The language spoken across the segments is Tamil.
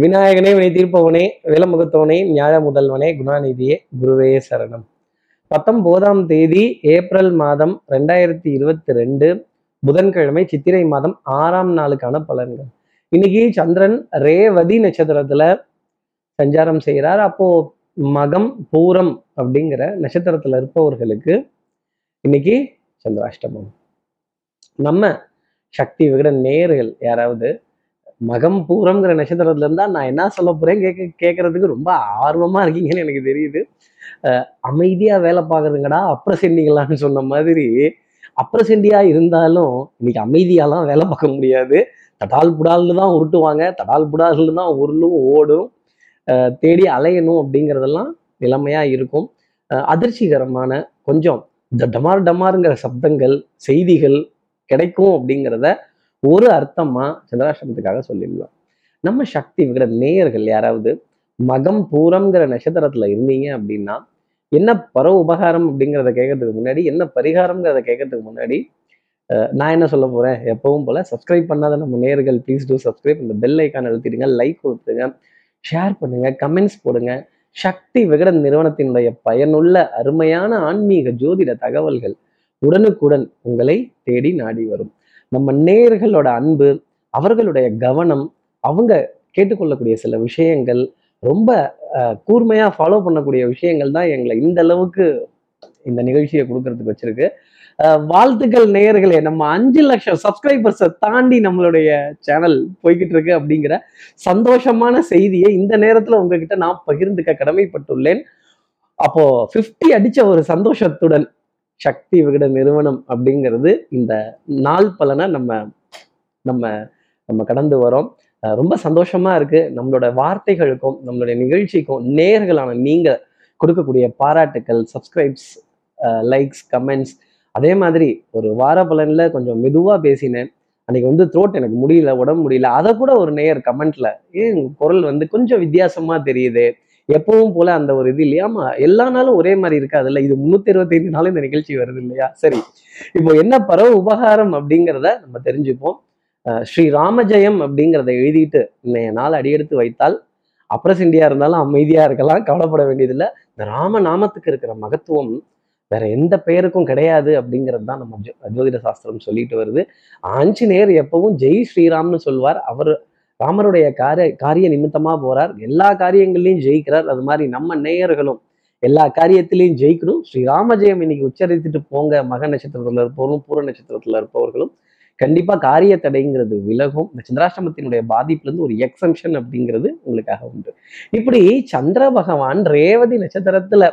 விநாயகனே வினை தீர்ப்பவனே விலமுகத்தவனே ஞாழ முதல்வனே குணாநிதியே குருவே சரணம். பத்தொன்பதாம் தேதி ஏப்ரல் மாதம் ரெண்டாயிரத்தி இருபத்தி ரெண்டு புதன்கிழமை சித்திரை மாதம் ஆறாம் நாளுக்கான பலன்கள். இன்னைக்கு சந்திரன் ரேவதி நட்சத்திரத்துல சஞ்சாரம் செய்கிறார். அப்போ மகம் பூரம் அப்படிங்கிற நட்சத்திரத்துல இருப்பவர்களுக்கு இன்னைக்கு சந்திராஷ்டமம். நம்ம சக்தி விகட நேர்கள் யாராவது மகம் பூரம்ங்கிற நட்சத்திரத்துல இருந்தா நான் என்ன சொல்ல போறேன் கேட்க கேட்கறதுக்கு ரொம்ப ஆர்வமா இருக்கீங்கன்னு எனக்கு தெரியுது. அமைதியா வேலை பார்க்குறதுங்கடா அப்ரசெண்டிங்களான்னு சொன்ன மாதிரி அப்ரசெண்டியா இருந்தாலும் இன்னைக்கு அமைதியாலாம் வேலை பார்க்க முடியாது. தடால் புடால்னு தான் உருட்டுவாங்க தடால் புடால்னு தான் உருளும் ஓடும். தேடி அலையணும் அப்படிங்கிறதெல்லாம் நிலைமையா இருக்கும். அதிர்ச்சிகரமான கொஞ்சம் இந்த டமார் டமாருங்கிற சப்தங்கள் செய்திகள் கிடைக்கும் அப்படிங்கிறத ஒரு அர்த்தமா சந்திராஷ்டமத்துக்காக சொல்லிடலாம் நம்ம சக்தி விகிட நேயர்கள் யாராவது மகம் பூரம்ங்கிற நட்சத்திரத்துல இருந்தீங்க அப்படின்னா என்ன பர உபகாரம் அப்படிங்கிறத கேட்கறதுக்கு முன்னாடி என்ன பரிகாரம்ங்கிறத கேட்கறதுக்கு முன்னாடி நான் என்ன சொல்ல போறேன்? எப்பவும் போல சப்ஸ்கிரைப் பண்ணாத நம்ம நேர்கள் ப்ளீஸ் டூ சப்ஸ்கிரைப் இந்த பெல் ஐக்கான் அழுத்திடுங்க லைக் கொடுத்துருங்க ஷேர் பண்ணுங்க கமெண்ட்ஸ் போடுங்க. சக்தி விகடன் நிறுவனத்தினுடைய பயனுள்ள அருமையான ஆன்மீக ஜோதிட தகவல்கள் உடனுக்குடன் உங்களை தேடி நாடி வரும். நம்ம நேயர்களோட அன்பு அவர்களுடைய கவனம் அவங்க கேட்டுக்கொள்ளக்கூடிய சில விஷயங்கள் ரொம்ப கூர்மையாக ஃபாலோ பண்ணக்கூடிய விஷயங்கள் தான் எங்களை இந்த அளவுக்கு இந்த நிகழ்ச்சியை கொடுக்கறதுக்கு வச்சிருக்கு. வாழ்த்துக்கள் நேயர்களே நம்ம அஞ்சு லட்சம் சப்ஸ்கிரைபர்ஸை தாண்டி நம்மளுடைய சேனல் போய்கிட்டு இருக்கு அப்படிங்கிற சந்தோஷமான செய்தியை இந்த நேரத்தில் உங்ககிட்ட நான் பகிர்ந்துக்க கடமைப்பட்டுள்ளேன். அப்போ 50 அடிச்ச ஒரு சந்தோஷத்துடன் சக்தி விகட நிறுவனம் அப்படிங்கிறது இந்த நாள் பலனை நம்ம நம்ம நம்ம கடந்து வரோம். ரொம்ப சந்தோஷமா இருக்கு. நம்மளோட வார்த்தைகளுக்கும் நம்மளுடைய நிகழ்ச்சிக்கும் நேர்களான நீங்க கொடுக்கக்கூடிய பாராட்டுக்கள் சப்ஸ்கிரைப்ஸ் லைக்ஸ் கமெண்ட்ஸ் அதே மாதிரி ஒரு வார பலனில் கொஞ்சம் மெதுவாக பேசினேன். அன்னைக்கு வந்து த்ரோட் எனக்கு முடியல உடம்பு முடியல. அதை கூட ஒரு நேயர் கமெண்ட்ல ஏன் குரல் வந்து கொஞ்சம் வித்தியாசமா தெரியுது. எப்பவும் போல அந்த ஒரு இது இல்லையா? ஆமா எல்லா நாளும் ஒரே மாதிரி இருக்காதுல்ல? இது முன்னூத்தி இருபத்தைந்து நாளும் இந்த நிகழ்ச்சி வருது இல்லையா? சரி இப்போ என்ன பரவ உபகாரம் அப்படிங்கிறத நம்ம தெரிஞ்சுப்போம். ஸ்ரீ ராமஜெயம் அப்படிங்கிறத எழுதிட்டு இன்னைய நாள் அடியெடுத்து வைத்தால் அப்ரசிண்டியா இருந்தாலும் அமைதியா இருக்கலாம் கவலைப்பட வேண்டியதில்லை. இந்த ராம நாமத்துக்கு இருக்கிற மகத்துவம் வேற எந்த பெயருக்கும் கிடையாது அப்படிங்கிறது தான் நம்ம ஜோ- ஜோதிட சாஸ்திரம் சொல்லிட்டு வருது. ஆஞ்சநேயர் எப்பவும் ஜெய் ஸ்ரீராம்னு சொல்வார். அவர் ராமருடைய காரிய காரிய நிமித்தமா போறார். எல்லா காரியங்கள்லையும் ஜெயிக்கிறார். அது மாதிரி நம்ம நேயர்களும் எல்லா காரியத்திலையும் ஜெயிக்கணும். ஸ்ரீராம ஜெயம் இன்னைக்கு உச்சரித்துட்டு போங்க. மக நட்சத்திரத்துல இருப்பவர்களும் பூர நட்சத்திரத்துல இருப்பவர்களும். கண்டிப்பா காரிய தடைங்கிறது விலகும். இந்த சந்திராஷ்டமத்தினுடைய பாதிப்புல இருந்து ஒரு எக்ஸம்ஷன் அப்படிங்கிறது உங்களுக்காக உண்டு. இப்படி சந்திர பகவான் ரேவதி நட்சத்திரத்துல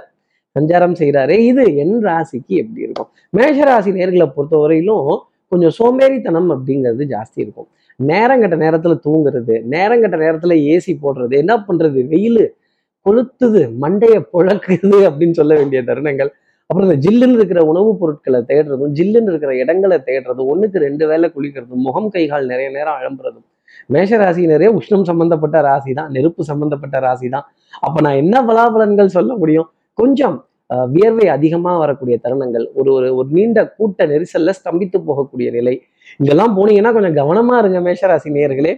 சஞ்சாரம் செய்கிறாரே இது என் ராசிக்கு எப்படி இருக்கும்? மேஷ ராசி நேர்களை பொறுத்தவரையிலும் கொஞ்சம் சோம்பேறித்தனம் அப்படிங்கிறது ஜாஸ்தி இருக்கும். நேரங்கட்ட நேரத்துல தூங்குறது நேரங்கட்ட நேரத்துல ஏசி போடுறது என்ன பண்றது? வெயில் கொளுத்துது மண்டையை புழக்குது அப்படின்னு சொல்ல வேண்டிய தருணங்கள். அப்புறம் இந்த ஜில்லுன்னு இருக்கிற உணவுப் பொருட்களை தேடுறதும் ஜில்லுன்னு இருக்கிற இடங்களை தேடுறதும் ஒண்ணுக்கு ரெண்டு வேலை குளிக்கிறதும் முகம் கைகால் நிறைய நேரம் அழம்புறதும் மேஷ ராசி நிறைய உஷ்ணம் சம்பந்தப்பட்ட ராசி தான் நெருப்பு சம்பந்தப்பட்ட ராசி தான் அப்ப நான் என்ன பலாபலன்கள் சொல்ல முடியும்? கொஞ்சம் வியர்வை அதிகமாக வரக்கூடிய தருணங்கள் ஒரு ஒரு ஒரு நீண்ட கூட்ட நெரிசல்ல ஸ்தம்பித்து போகக்கூடிய நிலை. இங்கெல்லாம் போனீங்கன்னா கொஞ்சம் கவனமா இருங்க மேஷராசி நேர்களே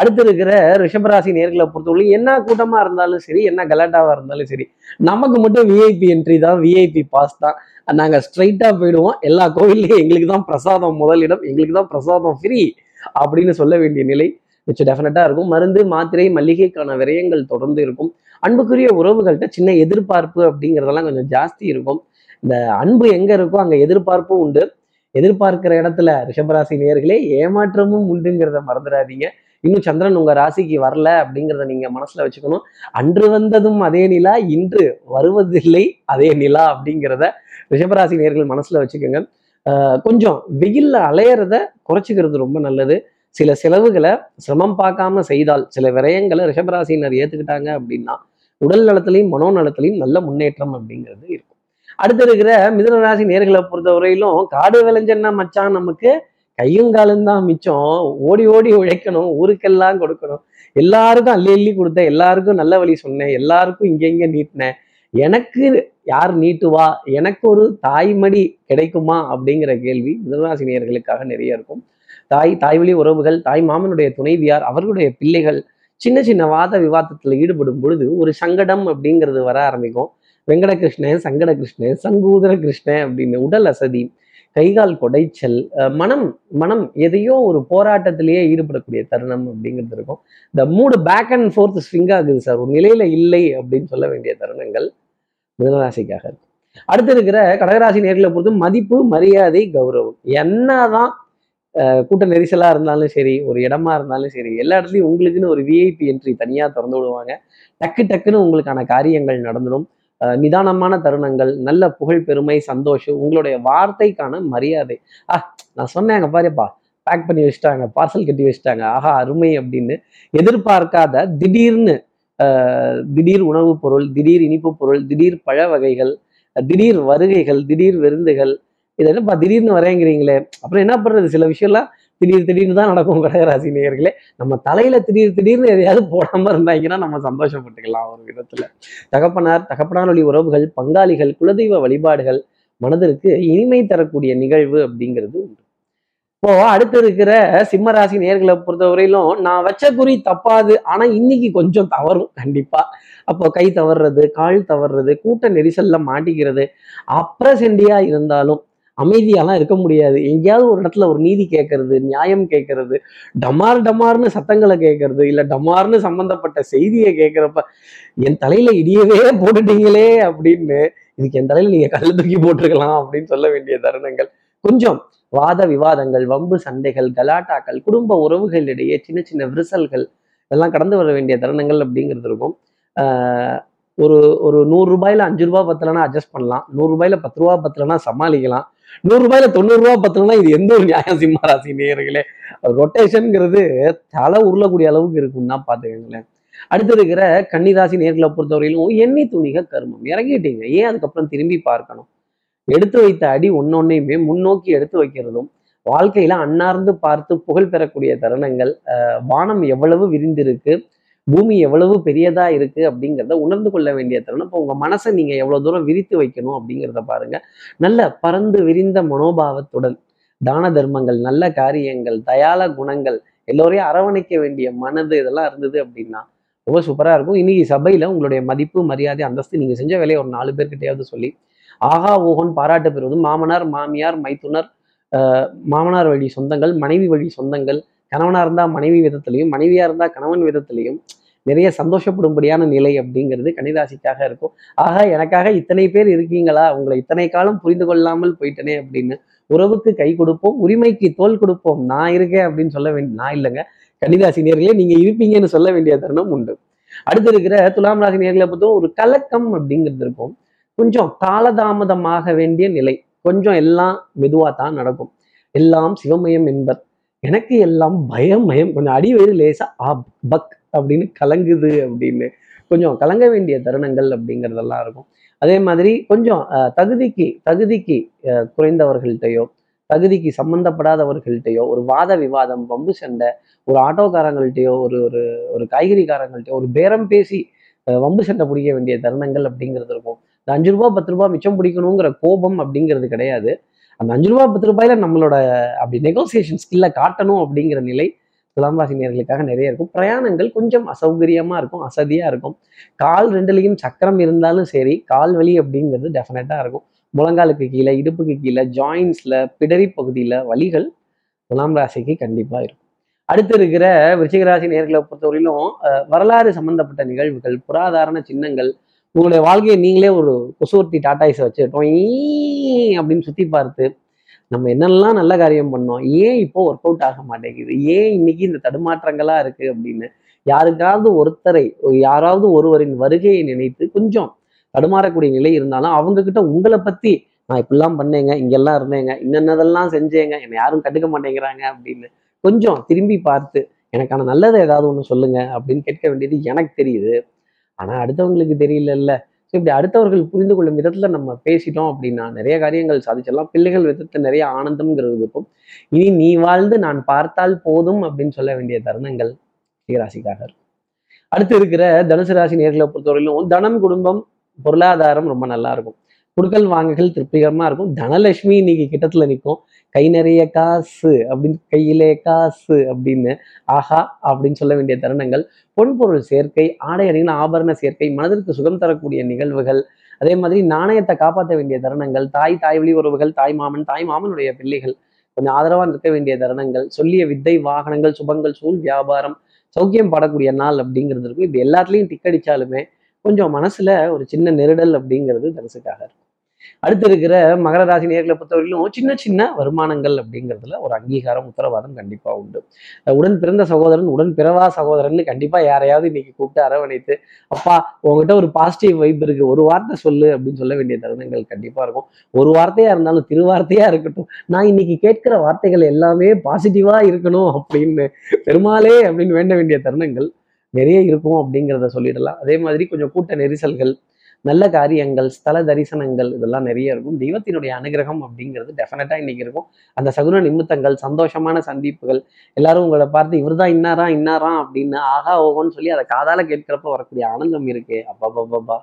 அடுத்து இருக்கிற ரிஷபராசி நேர்களை பொறுத்தவரை என்ன கூட்டமா இருந்தாலும் சரி என்ன கலாட்டாவா இருந்தாலும் சரி நமக்கு மட்டும் விஐபி என்ட்ரி தான் விஐபி பாஸ் தான். நாங்கள் ஸ்ட்ரைட்டாக போயிடுவோம். எல்லா கோவில்லையும் எங்களுக்கு தான் பிரசாதம் முதலிடம் எங்களுக்கு தான் பிரசாதம் ஃப்ரீ அப்படின்னு சொல்ல வேண்டிய நிலை. மிச்சம் டெஃபினட்டாக இருக்கும். மருந்து மாத்திரை மல்லிகைக்கான விரயங்கள் தொடர்ந்து இருக்கும். அன்புக்குரிய உறவுகள்கிட்ட சின்ன எதிர்பார்ப்பு அப்படிங்கிறதெல்லாம் கொஞ்சம் ஜாஸ்தி இருக்கும். இந்த அன்பு எங்க இருக்கோ அங்க எதிர்பார்ப்பும் உண்டு. எதிர்பார்க்கிற இடத்துல ரிஷபராசி நேர்களே ஏமாற்றமும் உண்டுங்கிறத மறந்துடாதீங்க. இன்னும் சந்திரன் உங்க ராசிக்கு வரல அப்படிங்கிறத நீங்க மனசுல வச்சுக்கணும். அன்று வந்ததும் அதே நிலா இன்று வருவதில்லை அதே நிலா அப்படிங்கிறத ரிஷபராசி நேர்கள் மனசுல வச்சுக்கோங்க. கொஞ்சம் வெயில்ல அலையறத குறைச்சிக்கிறது ரொம்ப நல்லது. சில செலவுகளை சிரமம் பார்க்காம செய்தால் சில விரயங்களை ரிஷபராசினர் ஏத்துக்கிட்டாங்க அப்படின்னா உடல் நலத்திலையும் மனோ நலத்திலையும் நல்ல முன்னேற்றம் அப்படிங்கிறது இருக்கும். அடுத்து இருக்கிற மிதனராசி நேர்களை பொறுத்தவரையிலும் காடு விளைஞ்சன்னா மச்சான் நமக்கு கையும் காலும் தான் மிச்சம். ஓடி ஓடி உழைக்கணும் ஊருக்கெல்லாம் கொடுக்கணும். எல்லாருக்கும் அள்ளி அள்ளி கொடுத்தேன். எல்லாருக்கும் நல்ல வழி சொன்னேன். எல்லாருக்கும் இங்கே இங்கே நீட்டினேன். எனக்கு யார் நீட்டுவா? எனக்கு ஒரு தாய்மடி கிடைக்குமா? அப்படிங்கிற கேள்வி மிதனராசினியர்களுக்காக நிறைய இருக்கும். தாய் தாய்வழி உறவுகள் தாய் மாமனுடைய துணைவியார் அவர்களுடைய பிள்ளைகள் சின்ன சின்ன வாத விவாதத்துல ஈடுபடும் பொழுது ஒரு சங்கடம் அப்படிங்கிறது வர ஆரம்பிக்கும். வெங்கடகிருஷ்ணன் சங்கட கிருஷ்ணன் சங்கூதர கிருஷ்ணன் அப்படின்னு உடல் அசதி கைகால் கொடைச்சல் அஹ் மனம் மனம் எதையோ ஒரு போராட்டத்திலேயே ஈடுபடக்கூடிய தருணம் அப்படிங்கிறது இருக்கும். இந்த mood back and forth swing ஆகுது சார் ஒரு நிலையில இல்லை அப்படின்னு சொல்ல வேண்டிய தருணங்கள் மிதனராசிக்காக இருக்கும் அடுத்து இருக்கிற கடகராசி நேர்களை பொறுத்து மதிப்பு மரியாதை கௌரவம். என்னதான் கூட்ட நெரிசலாக இருந்தாலும் சரி ஒரு இடமா இருந்தாலும் சரி எல்லா இடத்துலையும் உங்களுக்குன்னு ஒரு விஐபி என்ட்ரி தனியாக திறந்து விடுவாங்க. டக்கு டக்குன்னு உங்களுக்கான காரியங்கள் நடந்துடும். நிதானமான தருணங்கள் நல்ல புகழ் பெருமை சந்தோஷம் உங்களுடைய வார்த்தைக்கான மரியாதை. ஆ நான் சொன்னேன் அங்கே பாருப்பா பேக் பண்ணி வச்சுட்டாங்க பார்சல் கட்டி வச்சுட்டாங்க. ஆஹா அருமை அப்படின்னு. எதிர்பார்க்காத திடீர்னு திடீர் உணவுப் பொருள் திடீர் இனிப்பு பொருள் திடீர் பழ வகைகள் திடீர் வருகைகள் திடீர் விருந்துகள் இது என்னப்பா திடீர்னு வரேங்கிறீங்களே. அப்புறம் என்ன பண்றது? சில விஷயம்லாம் திடீர் திடீர்னு தான் நடக்கும் கடகராசி நேயர்களே. நம்ம தலையில திடீர் திடீர்னு எதையாவது போடாம இருந்தாங்கன்னா நம்ம சந்தோஷப்பட்டுக்கலாம் ஒரு விதத்துல. தகப்பனார் தகப்பனார் வழி உறவுகள் பங்காளிகள் குலதெய்வ வழிபாடுகள் மனதிற்கு இனிமை தரக்கூடிய நிகழ்வு அப்படிங்கிறது உண்டு. இப்போ அடுத்து இருக்கிற சிம்மராசி நேர்களை பொறுத்தவரையிலும் நான் வச்ச குறி தப்பாது ஆனா இன்னைக்கு கொஞ்சம் தவறும் கண்டிப்பா. அப்போ கை தவறுறது கால் தவறுறது கூட்ட நெரிசல்ல மாட்டிக்கிறது அப்ரசென்டியா இருந்தாலும் அமைதியாலாம் இருக்க முடியாது. எங்கேயாவது ஒரு இடத்துல ஒரு நீதி கேட்கறது நியாயம் கேட்கறது டமார் டமார்னு சத்தங்களை கேட்கறது இல்லை டமார்னு சம்பந்தப்பட்ட செய்தியை கேட்கறப்ப என் தலையில இடியவே போட்டுட்டீங்களே அப்படின்னு இதுக்கு என் தலையில நீங்க கல்ல தூக்கி போட்டிருக்கலாம் அப்படின்னு சொல்ல வேண்டிய தருணங்கள். கொஞ்சம் வாத விவாதங்கள் வம்பு சண்டைகள் கலாட்டாக்கள் குடும்ப உறவுகளிடையே சின்ன சின்ன விரிசல்கள் இதெல்லாம் கடந்து வர வேண்டிய தருணங்கள் அப்படிங்கிறது இருக்கும். ஒரு ஒரு நூறு ரூபாயில அஞ்சு ரூபாய் பத்தலன்னா அட்ஜஸ்ட் பண்ணலாம். நூறு ரூபாயில பத்து ரூபா பத்தலன்னா சமாளிக்கலாம். நூறு ரூபாயில தொண்ணூறு ரூபா பத்தலைன்னா இது எந்த ஒரு நியாயம்? சிம்ம ராசி நேயர்களே. ரொட்டேஷனுங்கிறது தலை உருளக்கூடிய அளவுக்கு இருக்கும்னா பாத்துக்கங்களேன் அடுத்து இருக்கிற கன்னிராசி நேர்களை பொறுத்தவரையிலும் எண்ணி துணிக கருமம். இறங்கிட்டீங்க. ஏன் அதுக்கப்புறம் திரும்பி பார்க்கணும்? எடுத்து வைத்த அடி ஒன்னொன்னையுமே முன்னோக்கி எடுத்து வைக்கிறதும் வாழ்க்கையில அன்னார்ந்து பார்த்து புகழ் பெறக்கூடிய தருணங்கள் அஹ் வானம் எவ்வளவு விரிந்திருக்கு பூமி எவ்வளவு பெரியதா இருக்கு அப்படிங்கிறத உணர்ந்து கொள்ள வேண்டிய தருணம். இப்போ உங்க மனசை நீங்க எவ்வளவு தூரம் விரித்து வைக்கணும் அப்படிங்கிறத பாருங்க. நல்ல பறந்து விரிந்த மனோபாவத்துடன் தான தர்மங்கள் நல்ல காரியங்கள் தயால குணங்கள் எல்லோரையும் அரவணைக்க வேண்டிய மனது இதெல்லாம் இருந்தது அப்படின்னா ரொம்ப சூப்பரா இருக்கும். இன்னைக்கு சபையில உங்களுடைய மதிப்பு மரியாதை அந்தஸ்து நீங்க செஞ்ச வேலையை ஒரு நாலு பேர்கிட்டையாவது சொல்லி ஆஹா ஓஹோன் பாராட்டு பெறுவதும் மாமனார் மாமியார் மைத்துனர் மாமனார் வழி சொந்தங்கள் மனைவி வழி சொந்தங்கள் கணவனா இருந்தா மனைவி விதத்திலையும் மனைவியா இருந்தா கணவன் விதத்திலையும் நிறைய சந்தோஷப்படும்படியான நிலை அப்படிங்கிறது கன்னிராசிக்காக இருக்கும். ஆகா எனக்காக இத்தனை பேர் இருக்கீங்களா? உங்களை இத்தனை காலம் புரிந்து கொள்ளாமல் போயிட்டனே அப்படின்னு உறவுக்கு கை கொடுப்போம் உரிமைக்கு தோல் கொடுப்போம். நான் இருக்கேன் அப்படின்னு சொல்ல வேண்டிய நான் இல்லைங்க. கன்னிராசி நேர்களே நீங்க இருப்பீங்கன்னு சொல்ல வேண்டிய தருணம் உண்டு. அடுத்து இருக்கிற துலாம் ராசி நேர்களை பொறுத்தும் ஒரு கலக்கம் அப்படிங்கிறது இருக்கும். கொஞ்சம் காலதாமதமாக வேண்டிய நிலை. கொஞ்சம் எல்லாம் மெதுவாக தான் நடக்கும். எல்லாம் சிவமயம் என்பர். எனக்கு எல்லாம் பயம் மயம் கொஞ்சம் அடி வயிறு லேசா ஆ பக் அப்படின்னு கலங்குது அப்படின்னு. கொஞ்சம் கலங்க வேண்டிய தருணங்கள் அப்படிங்கிறதெல்லாம் இருக்கும். அதே மாதிரி கொஞ்சம் தகுதிக்கு தகுதிக்கு குறைந்தவர்கள்ட்டையோ தகுதிக்கு சம்பந்தப்படாதவர்கள்ட்டையோ ஒரு வாத விவாதம் வம்பு சண்டை ஒரு ஆட்டோக்காரங்கள்ட்டையோ ஒரு ஒரு ஒரு காய்கறிக்காரங்கள்ட்டையோ ஒரு பேரம் பேசி வம்பு சண்டை பிடிக்க வேண்டிய தருணங்கள் அப்படிங்கிறது இருக்கும். இந்த அஞ்சு ரூபா பத்து ரூபா மிச்சம் பிடிக்கணுங்கிற கோபம் அப்படிங்கிறது கிடையாது. அந்த அஞ்சு ரூபா பத்து ரூபாயில நம்மளோட அப்படி நெகோசியேஷன் ஸ்கில்லை காட்டணும் அப்படிங்கிற நிலை துலாம் ராசி நேர்களுக்காக நிறைய இருக்கும். பிரயாணங்கள் கொஞ்சம் அசௌகரியமா இருக்கும் அசதியா இருக்கும். கால் ரெண்டுலேயும் சக்கரம் இருந்தாலும் சரி கால் வலி அப்படிங்கிறது டெஃபினட்டாக இருக்கும். முழங்காலுக்கு கீழே இடுப்புக்கு கீழே ஜாயின்ஸ்ல பிடரி பகுதியில வலிகள் துலாம் ராசிக்கு கண்டிப்பா இருக்கும். அடுத்து இருக்கிற விருச்சிகராசி நேர்களை பொறுத்தவரையிலும் வரலாறு சம்பந்தப்பட்ட நிகழ்வுகள் புராதாரண சின்னங்கள் உங்களுடைய வாழ்க்கையை நீங்களே ஒரு கொசுவர்த்தி டாட்டாய்ஸை வச்சு டொய் அப்படின்னு சுத்தி பார்த்து நம்ம என்னெல்லாம் நல்ல காரியம் பண்ணோம் ஏன் இப்போ ஒர்க் அவுட் ஆக மாட்டேங்குது? ஏன் இன்னைக்கு இந்த தடுமாற்றங்களா இருக்கு அப்படின்னு யாருக்காவது ஒருத்தரை யாராவது ஒருவரின் வருகையை நினைத்து கொஞ்சம் தடுமாறக்கூடிய நிலை இருந்தாலும் அவங்க கிட்ட உங்களை பத்தி நான் இப்படிலாம் பண்ணேங்க இங்கெல்லாம் இருந்தேங்க இன்னென்னதெல்லாம் செஞ்சேங்க என்னை யாரும் கண்டுக்க மாட்டேங்கிறாங்க அப்படின்னு கொஞ்சம் திரும்பி பார்த்து எனக்கான நல்லதை ஏதாவது ஒன்று சொல்லுங்க அப்படின்னு கேட்க வேண்டியது எனக்கு தெரியுது. ஆனால் அடுத்தவங்களுக்கு தெரியலல்ல. ஸோ இப்படி அடுத்தவர்கள் புரிந்து கொள்ளும் விதத்துல நம்ம பேசிட்டோம் அப்படின்னா நிறைய காரியங்கள் சாதிச்சிடலாம். பிள்ளைகள் விதத்துல நிறைய ஆனந்தம்ங்கிறது இருக்கும். இனி நீ வாழ்ந்து நான் பார்த்தால் போதும் அப்படின்னு சொல்ல வேண்டிய தருணங்கள் ராசிக்காக இருக்கும். அடுத்து இருக்கிற தனுசு ராசி நேர்களை பொறுத்தவரையிலும் தனம் குடும்பம் பொருளாதாரம் ரொம்ப நல்லா இருக்கும். கொடுக்கல் வாங்குகள் திருப்திகரமா இருக்கும். தனலட்சுமி இன்னைக்கு கிட்டத்துல நிற்கும் கை நிறைய காசு அப்படின்னு கையிலே காசு அப்படின்னு ஆஹா அப்படின்னு சொல்ல வேண்டிய தருணங்கள். பொன்பொருள் சேர்க்கை ஆடை அணிகள் ஆபரண சேர்க்கை மனதிற்கு சுகம் தரக்கூடிய நிகழ்வுகள். அதே மாதிரி நாணயத்தை காப்பாற்ற வேண்டிய தருணங்கள் தாய் தாய் வழி உறவுகள் தாய் மாமன் தாய் மாமனுடைய பிள்ளைகள். கொஞ்சம் ஆதரவாக நிற்க வேண்டிய தருணங்கள். சொல்லிய வித்தை வாகனங்கள் சுபங்கள் சூழ் வியாபாரம் சௌக்கியம் படக்கூடிய நாள் அப்படிங்கிறது இருக்கும். இது எல்லாத்துலேயும் டிக்கடிச்சாலுமே கொஞ்சம் மனசுல ஒரு சின்ன நெருடல் அப்படிங்கிறது தனுசுக்காக இருக்கும். அடுத்து இருக்கிற மகர ராசி நேர்களை பொறுத்தவரையிலும் சின்ன சின்ன வருமானங்கள் அப்படிங்கிறதுல ஒரு அங்கீகாரம் உத்தரவாதம் கண்டிப்பா உண்டு. உடன் பிறந்த சகோதரன் உடன் பிறவா சகோதரன் கண்டிப்பா யாரையாவது இன்னைக்கு கூப்பிட்டு அரவணைத்து அப்பா உங்ககிட்ட ஒரு பாசிட்டிவ் வைப் இருக்கு ஒரு வார்த்தை சொல்லு அப்படின்னு சொல்ல வேண்டிய தருணங்கள் கண்டிப்பா இருக்கும். ஒரு வார்த்தையா இருந்தாலும் திருவார்த்தையா இருக்கட்டும் நான் இன்னைக்கு கேட்கிற வார்த்தைகள் எல்லாமே பாசிட்டிவா இருக்கணும் அப்படின்னு பெருமாளே அப்படின்னு வேண்ட வேண்டிய தருணங்கள் நிறைய இருக்கும் அப்படிங்கிறத சொல்லிடலாம். அதே மாதிரி கொஞ்சம் கூட்ட நெரிசல்கள் நல்ல காரியங்கள் ஸ்தல தரிசனங்கள் இதெல்லாம் நிறைய இருக்கும். தெய்வத்தினுடைய அனுகிரகம் அப்படிங்கிறது டெஃபினட்டாக இன்னைக்கு இருக்கும். அந்த சகுன நிமித்தங்கள் சந்தோஷமான சந்திப்புகள் எல்லாரும் உங்களை பார்த்து இவர் தான் இன்னாரா இன்னாரா அப்படின்னு ஆகா ஓகோன்னு சொல்லி அதை காதால கேட்கிறப்ப வரக்கூடிய ஆனந்தம் இருக்கு. அப்பா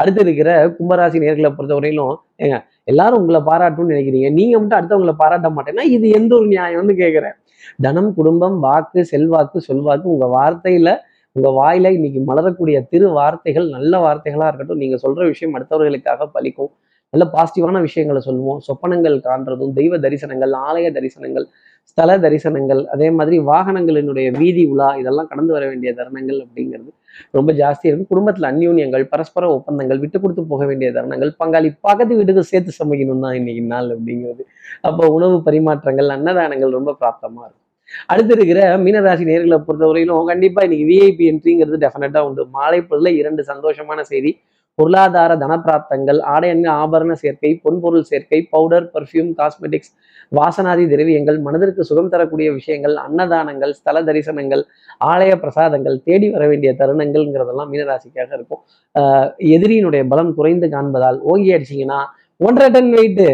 அடுத்து இருக்கிற கும்பராசி நேர்களை பொறுத்தவரையிலும் ஏங்க எல்லாரும் உங்களை பாராட்டும்னு நினைக்கிறீங்க. நீங்க மட்டும் அடுத்தவங்களை பாராட்ட மாட்டேன்னா இது எந்த ஒரு நியாயம்னு கேட்கிறேன் தனம் குடும்பம் வாக்கு செல்வாக்கு சொல்வாக்கு உங்க வார்த்தையில உங்கள் வாயில இன்னைக்கு மலரக்கூடிய திரு வார்த்தைகள் நல்ல வார்த்தைகளாக இருக்கட்டும் நீங்கள் சொல்கிற விஷயம் அடுத்தவர்களுக்காக பலிக்கும். நல்ல பாசிட்டிவான விஷயங்களை சொல்லுவோம். சொப்பனங்கள் காண்றதும் தெய்வ தரிசனங்கள் ஆலய தரிசனங்கள் ஸ்தல தரிசனங்கள் அதே மாதிரி வாகனங்களினுடைய வீதி உலா இதெல்லாம் கடந்து வர வேண்டிய தருணங்கள் அப்படிங்கிறது ரொம்ப ஜாஸ்தி இருக்கும். குடும்பத்தில் அந்யூன்யங்கள் பரஸ்பர ஒப்பந்தங்கள் விட்டு கொடுத்து போக வேண்டிய தருணங்கள் பங்காளி பகுதி வீட்டுக்கு சேர்த்து சமைக்கணும் தான் இன்னைக்கு நாள் அப்படிங்கிறது. அப்போ உணவு பரிமாற்றங்கள் அன்னதானங்கள் ரொம்ப பிராப்தமாக இருக்கும். அடுத்து இருக்கிற மீனராசி நேர்களை பொறுத்தவரையிலும் கண்டிப்பா இன்னைக்கு விஐபி என்ட்ரிங்கிறது டெஃபினட்டா உண்டு. மாலை பொழுதுல இரண்டு சந்தோஷமான செய்தி. பொருளாதார தனப்பிராப்தங்கள் ஆடையங்க ஆபரண சேர்க்கை பொன்பொருள் சேர்க்கை பவுடர் பர்ஃப்யூம் காஸ்மெட்டிக்ஸ் வாசனாதி திரவியங்கள் மனதிற்கு சுகம் தரக்கூடிய விஷயங்கள் அன்னதானங்கள் ஸ்தல தரிசனங்கள் ஆலய பிரசாதங்கள் தேடி வர வேண்டிய தருணங்கள்ங்கிறதெல்லாம் மீனராசிக்காக இருக்கும். ஆஹ் எதிரியினுடைய பலம் குறைந்து காண்பதால் ஓங்கி அடிச்சிங்கன்னா ஒன்றரை டன் வெயிட்டு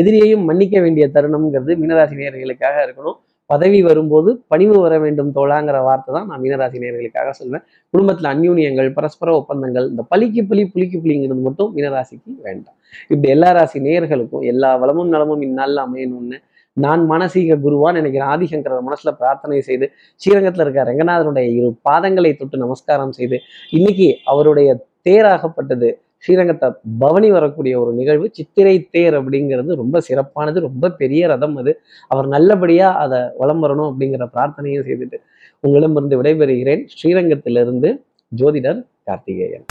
எதிரியையும் மன்னிக்க வேண்டிய தருணம்ங்கிறது மீனராசி நேர்களுக்காக இருக்கணும். பதவி வரும்போது பணிவு வர வேண்டும் தோழாங்கிற வார்த்தை தான் நான் மீனராசி நேர்களுக்காக சொல்வேன். குடும்பத்தில் அந்யூன்யங்கள் பரஸ்பர ஒப்பந்தங்கள் இந்த பலிக்கு புலி புளிக்கு புலிங்கிறது மட்டும் மீனராசிக்கு வேண்டாம். இப்படி எல்லா ராசி நேர்களுக்கும் எல்லா வளமும் நலமும் இந்நாளில் அமையணும்னு நான் மானசீக குருவான்னு நினைக்கிறேன் ஆதிசங்கரர் மனசுல பிரார்த்தனை செய்து ஸ்ரீரங்கத்தில் இருக்க ரங்கநாதனுடைய இரு பாதங்களை தொட்டு நமஸ்காரம் செய்து இன்னைக்கு அவருடைய தேராகப்பட்டது ஸ்ரீரங்கத்தை பவனி வரக்கூடிய ஒரு நிகழ்வு சித்திரை தேர் அப்படிங்கிறது ரொம்ப சிறப்பானது ரொம்ப பெரிய ரதம் அது. அவர் நல்லபடியா அதை வளம் வரணும் அப்படிங்கிற பிரார்த்தனையும் செய்துட்டு உங்களிடமிருந்து விடைபெறுகிறேன். ஸ்ரீரங்கத்திலிருந்து ஜோதிடர் கார்த்திகேயன்.